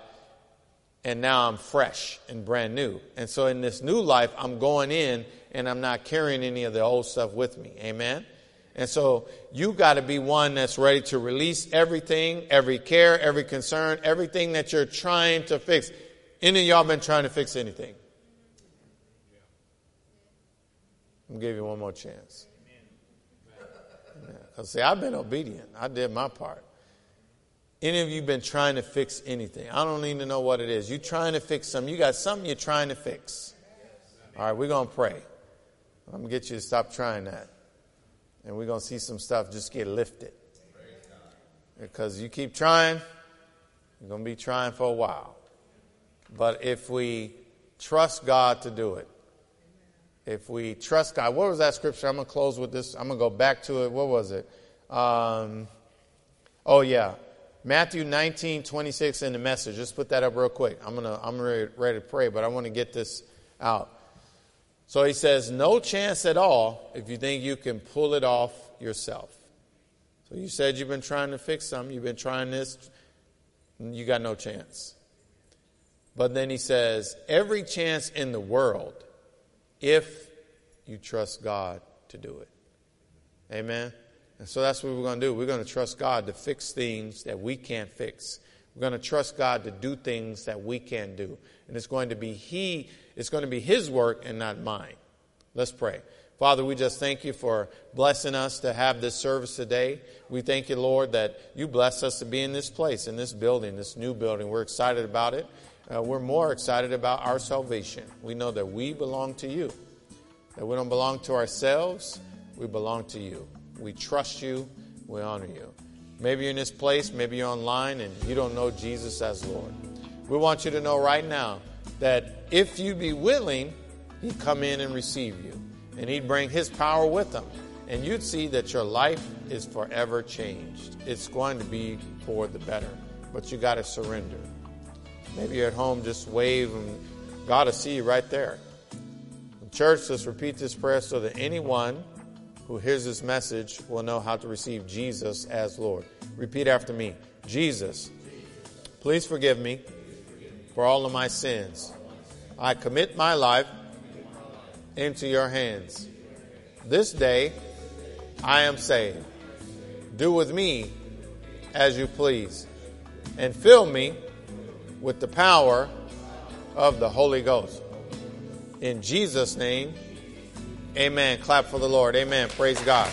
Speaker 1: and now I'm fresh and brand new. And so in this new life, I'm going in and I'm not carrying any of the old stuff with me. Amen. And so you got to be one that's ready to release everything, every care, every concern, everything that you're trying to fix. Any of y'all been trying to fix anything? I'm give you one more chance. Because, see, I've been obedient. I did my part. Any of you been trying to fix anything? I don't even know what it is. You trying to fix something. You got something you're trying to fix. All right, we're going to pray. I'm going to get you to stop trying that. And we're going to see some stuff just get lifted. Because you keep trying, you're going to be trying for a while. But if we trust God to do it, if we trust God. What was that scripture? I'm going to close with this. I'm going to go back to it. What was it? Um, oh, yeah. Matthew 19, 26 in the message. Just put that up real quick. I'm, gonna, I'm ready, ready to pray, but I want to get this out. So he says, No chance at all if you think you can pull it off yourself. So you said you've been trying to fix something, you've been trying this, you got no chance. But then he says, Every chance in the world if you trust God to do it. Amen. And so that's what we're going to do. We're going to trust God to fix things that we can't fix. We're going to trust God to do things that we can't do. And it's going to be He, it's going to be His work and not mine. Let's pray. Father, we just thank you for blessing us to have this service today. We thank you, Lord, that you bless us to be in this place, in this building, this new building. We're excited about it uh, we're more excited about our salvation. We know that we belong to you, that we don't belong to ourselves, we belong to you. We trust you, we honor you. Maybe you're in this place, maybe you're online, and you don't know Jesus as Lord. We want you to know right now that if you be willing, He'd come in and receive you, and He'd bring His power with Him. And you'd see that your life is forever changed. It's going to be for the better, but you got to surrender. Maybe you're at home, just wave and God will see you right there. Church, let's repeat this prayer so that anyone who hears this message will know how to receive Jesus as Lord. Repeat after me Jesus, please forgive me for all of my sins. I commit my life into your hands. This day I am saved. Do with me as you please and fill me with the power of the Holy Ghost. In Jesus' name, amen. Clap for the Lord. Amen. Praise God.